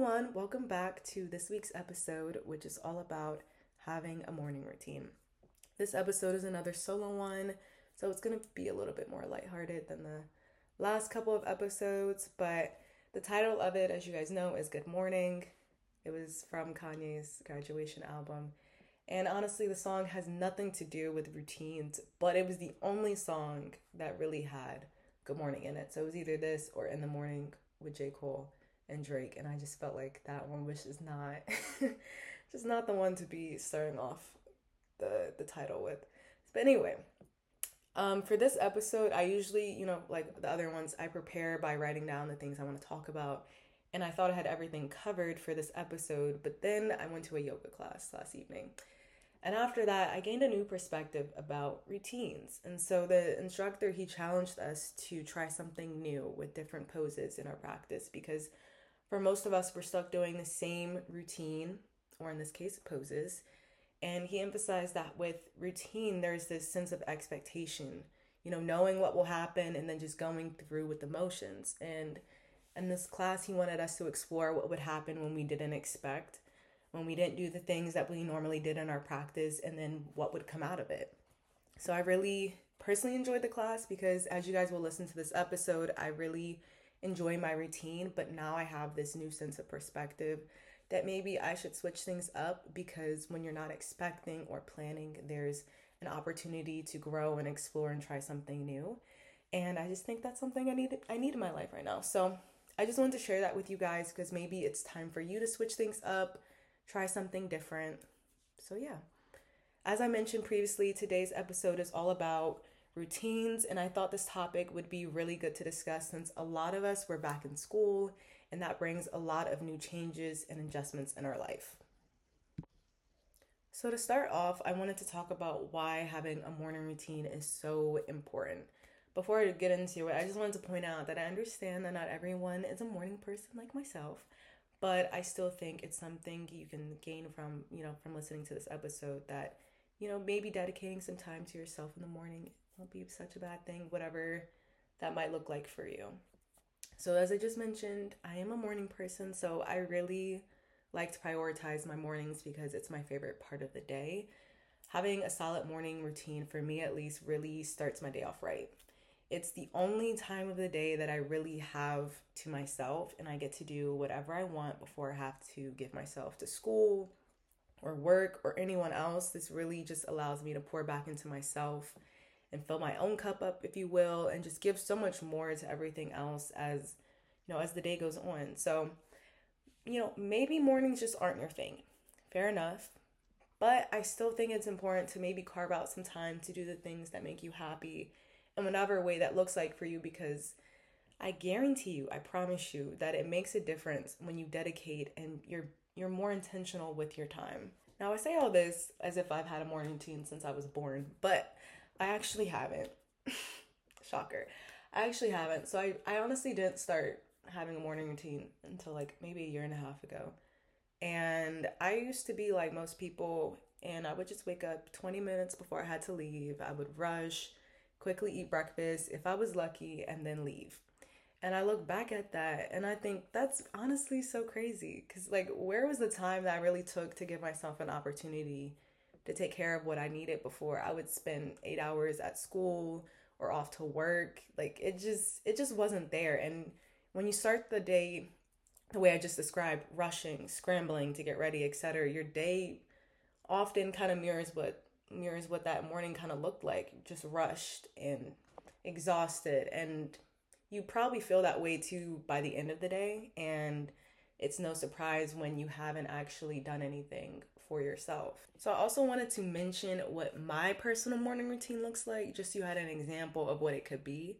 everyone. Welcome back to this week's episode, which is all about having a morning routine. This episode is another solo one, so it's going to be a little bit more lighthearted than the last couple of episodes, but the title of it, as you guys know, is Good Morning. It was from Kanye's graduation album. And honestly, the song has nothing to do with routines, but it was the only song that really had Good Morning in it. So it was either this or In the Morning with J. Cole and Drake. And I just felt like that one was just not just not the one to be starting off the the title with. But anyway, um, for this episode, I usually, you know, like the other ones, I prepare by writing down the things I want to talk about. And I thought I had everything covered for this episode, but then I went to a yoga class last evening. And after that, I gained a new perspective about routines. And so the instructor, he challenged us to try something new with different poses in our practice because for most of us, we're stuck doing the same routine, or in this case, poses. And he emphasized that with routine, there's this sense of expectation, you know, knowing what will happen and then just going through with the motions. And in this class, he wanted us to explore what would happen when we didn't expect when we didn't do the things that we normally did in our practice and then what would come out of it. So I really personally enjoyed the class because as you guys will listen to this episode, I really enjoy my routine, but now I have this new sense of perspective that maybe I should switch things up because when you're not expecting or planning, there's an opportunity to grow and explore and try something new. And I just think that's something I need I need in my life right now. So I just wanted to share that with you guys because maybe it's time for you to switch things up try something different. So, yeah. As I mentioned previously, today's episode is all about routines, and I thought this topic would be really good to discuss since a lot of us were back in school, and that brings a lot of new changes and adjustments in our life. So, to start off, I wanted to talk about why having a morning routine is so important. Before I get into it, I just wanted to point out that I understand that not everyone is a morning person like myself but I still think it's something you can gain from, you know, from listening to this episode that, you know, maybe dedicating some time to yourself in the morning won't be such a bad thing, whatever that might look like for you. So, as I just mentioned, I am a morning person, so I really like to prioritize my mornings because it's my favorite part of the day. Having a solid morning routine, for me at least, really starts my day off right it's the only time of the day that I really have to myself and I get to do whatever I want before I have to give myself to school or work or anyone else. This really just allows me to pour back into myself and fill my own cup up if you will and just give so much more to everything else as you know as the day goes on. So, you know, maybe mornings just aren't your thing. Fair enough. But I still think it's important to maybe carve out some time to do the things that make you happy in whatever way that looks like for you because I guarantee you, I promise you that it makes a difference when you dedicate and you're you're more intentional with your time. Now I say all this as if I've had a morning routine since I was born, but I actually haven't. Shocker. I actually haven't. So I, I honestly didn't start having a morning routine until like maybe a year and a half ago. And I used to be like most people and I would just wake up 20 minutes before I had to leave. I would rush quickly eat breakfast if I was lucky, and then leave. And I look back at that and I think that's honestly so crazy. Because, like, where was the time that I really took to give myself an opportunity to take care of what I needed before I would spend eight hours at school or off to work? Like, it just, it just wasn't there. And when you start the day the way I just described, rushing, scrambling to get ready, etc., your day often kind of mirrors what mirrors what that morning kind of looked like just rushed and exhausted and you probably feel that way too by the end of the day and it's no surprise when you haven't actually done anything for yourself. So I also wanted to mention what my personal morning routine looks like just so you had an example of what it could be.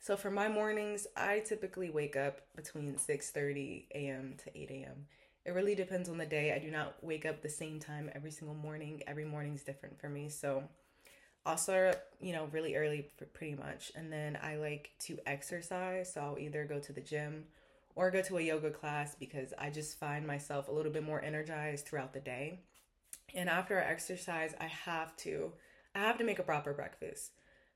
So for my mornings, I typically wake up between 6:30 a.m. to 8 a.m. It really depends on the day. I do not wake up the same time every single morning. Every morning is different for me. So I'll start up, you know, really early pretty much. And then I like to exercise. So I'll either go to the gym or go to a yoga class because I just find myself a little bit more energized throughout the day. And after I exercise, I have to I have to make a proper breakfast.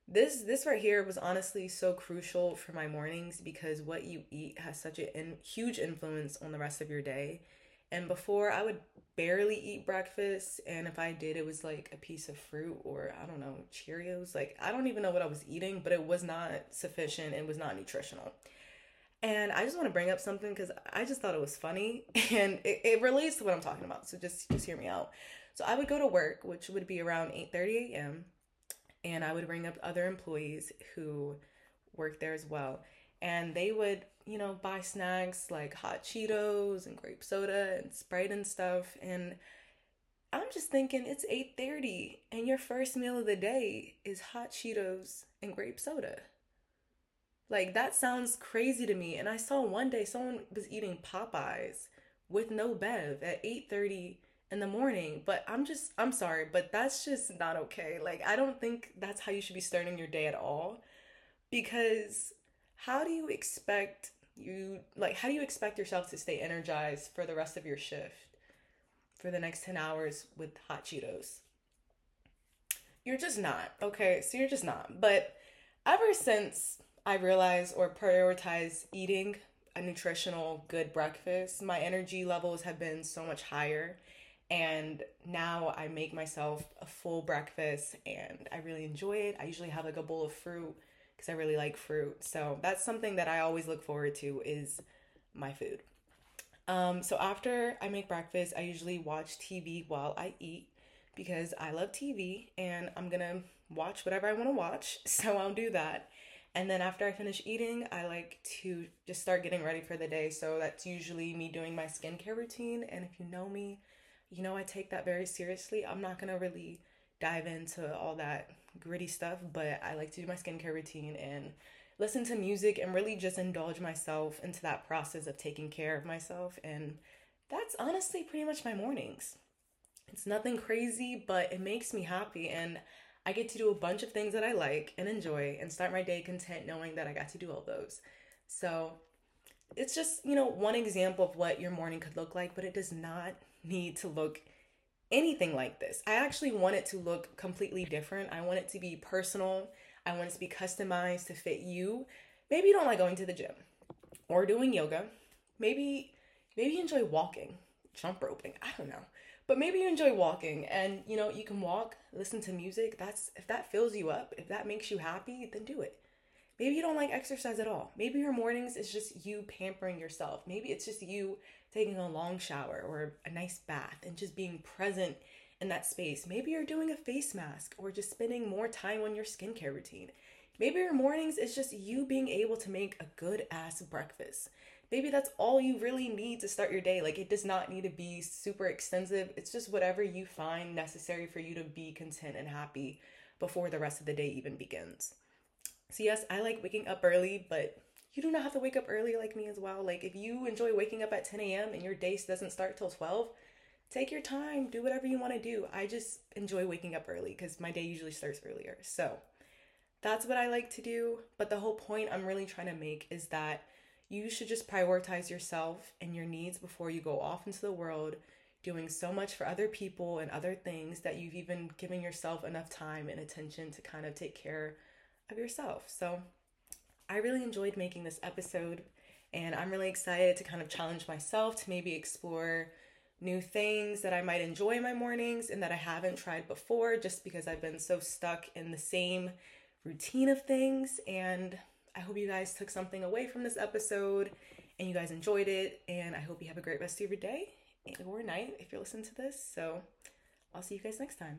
this this right here was honestly so crucial for my mornings because what you eat has such a in, huge influence on the rest of your day. And before I would barely eat breakfast and if I did it was like a piece of fruit or I don't know, Cheerios. Like I don't even know what I was eating, but it was not sufficient, it was not nutritional. And I just want to bring up something because I just thought it was funny and it, it relates to what I'm talking about. So just just hear me out. So I would go to work, which would be around 8:30 a.m and I would ring up other employees who worked there as well. And they would, you know, buy snacks like hot Cheetos and grape soda and Sprite and stuff. And I'm just thinking it's 8:30 and your first meal of the day is hot Cheetos and grape soda. Like that sounds crazy to me. And I saw one day someone was eating Popeyes with no bev at 8:30 in the morning. But I'm just, I'm sorry, but that's just not okay. Like, I don't think that's how you should be starting your day at all. Because how do you expect you, like, how do you expect yourself to stay energized for the rest of your shift for the next 10 hours with hot Cheetos? You're just not, okay? So you're just not. But ever since I realized or prioritize eating a nutritional good breakfast, my energy levels have been so much higher and now I make myself a full breakfast and I really enjoy it. I usually have like a bowl of fruit because I really like fruit. So that's something that I always look forward to is my food. Um, so after I make breakfast, I usually watch TV while I eat because I love TV and I'm gonna watch whatever I want to watch. So I'll do that. And then after I finish eating, I like to just start getting ready for the day. So that's usually me doing my skincare routine. And if you know me, you know, I take that very seriously. I'm not gonna really dive into all that gritty stuff, but I like to do my skincare routine and listen to music and really just indulge myself into that process of taking care of myself. And that's honestly pretty much my mornings. It's nothing crazy, but it makes me happy. And I get to do a bunch of things that I like and enjoy and start my day content knowing that I got to do all those. So it's just, you know, one example of what your morning could look like, but it does not need to look anything like this. I actually want it to look completely different. I want it to be personal. I want it to be customized to fit you. Maybe you don't like going to the gym or doing yoga. Maybe maybe you enjoy walking, jump roping. I don't know. But maybe you enjoy walking and you know, you can walk, listen to music. That's if that fills you up, if that makes you happy, then do it. Maybe you don't like exercise at all. Maybe your mornings is just you pampering yourself. Maybe it's just you taking a long shower or a nice bath and just being present in that space. Maybe you're doing a face mask or just spending more time on your skincare routine. Maybe your mornings is just you being able to make a good ass breakfast. Maybe that's all you really need to start your day. Like it does not need to be super extensive. It's just whatever you find necessary for you to be content and happy before the rest of the day even begins. So, yes, I like waking up early, but you do not have to wake up early like me as well. Like, if you enjoy waking up at 10 a.m. and your day doesn't start till 12, take your time, do whatever you want to do. I just enjoy waking up early because my day usually starts earlier. So, that's what I like to do. But the whole point I'm really trying to make is that you should just prioritize yourself and your needs before you go off into the world doing so much for other people and other things that you've even given yourself enough time and attention to kind of take care of yourself. So I really enjoyed making this episode, and I'm really excited to kind of challenge myself to maybe explore new things that I might enjoy in my mornings and that I haven't tried before just because I've been so stuck in the same routine of things. And I hope you guys took something away from this episode and you guys enjoyed it. And I hope you have a great rest of your day or night if you're listening to this. So I'll see you guys next time.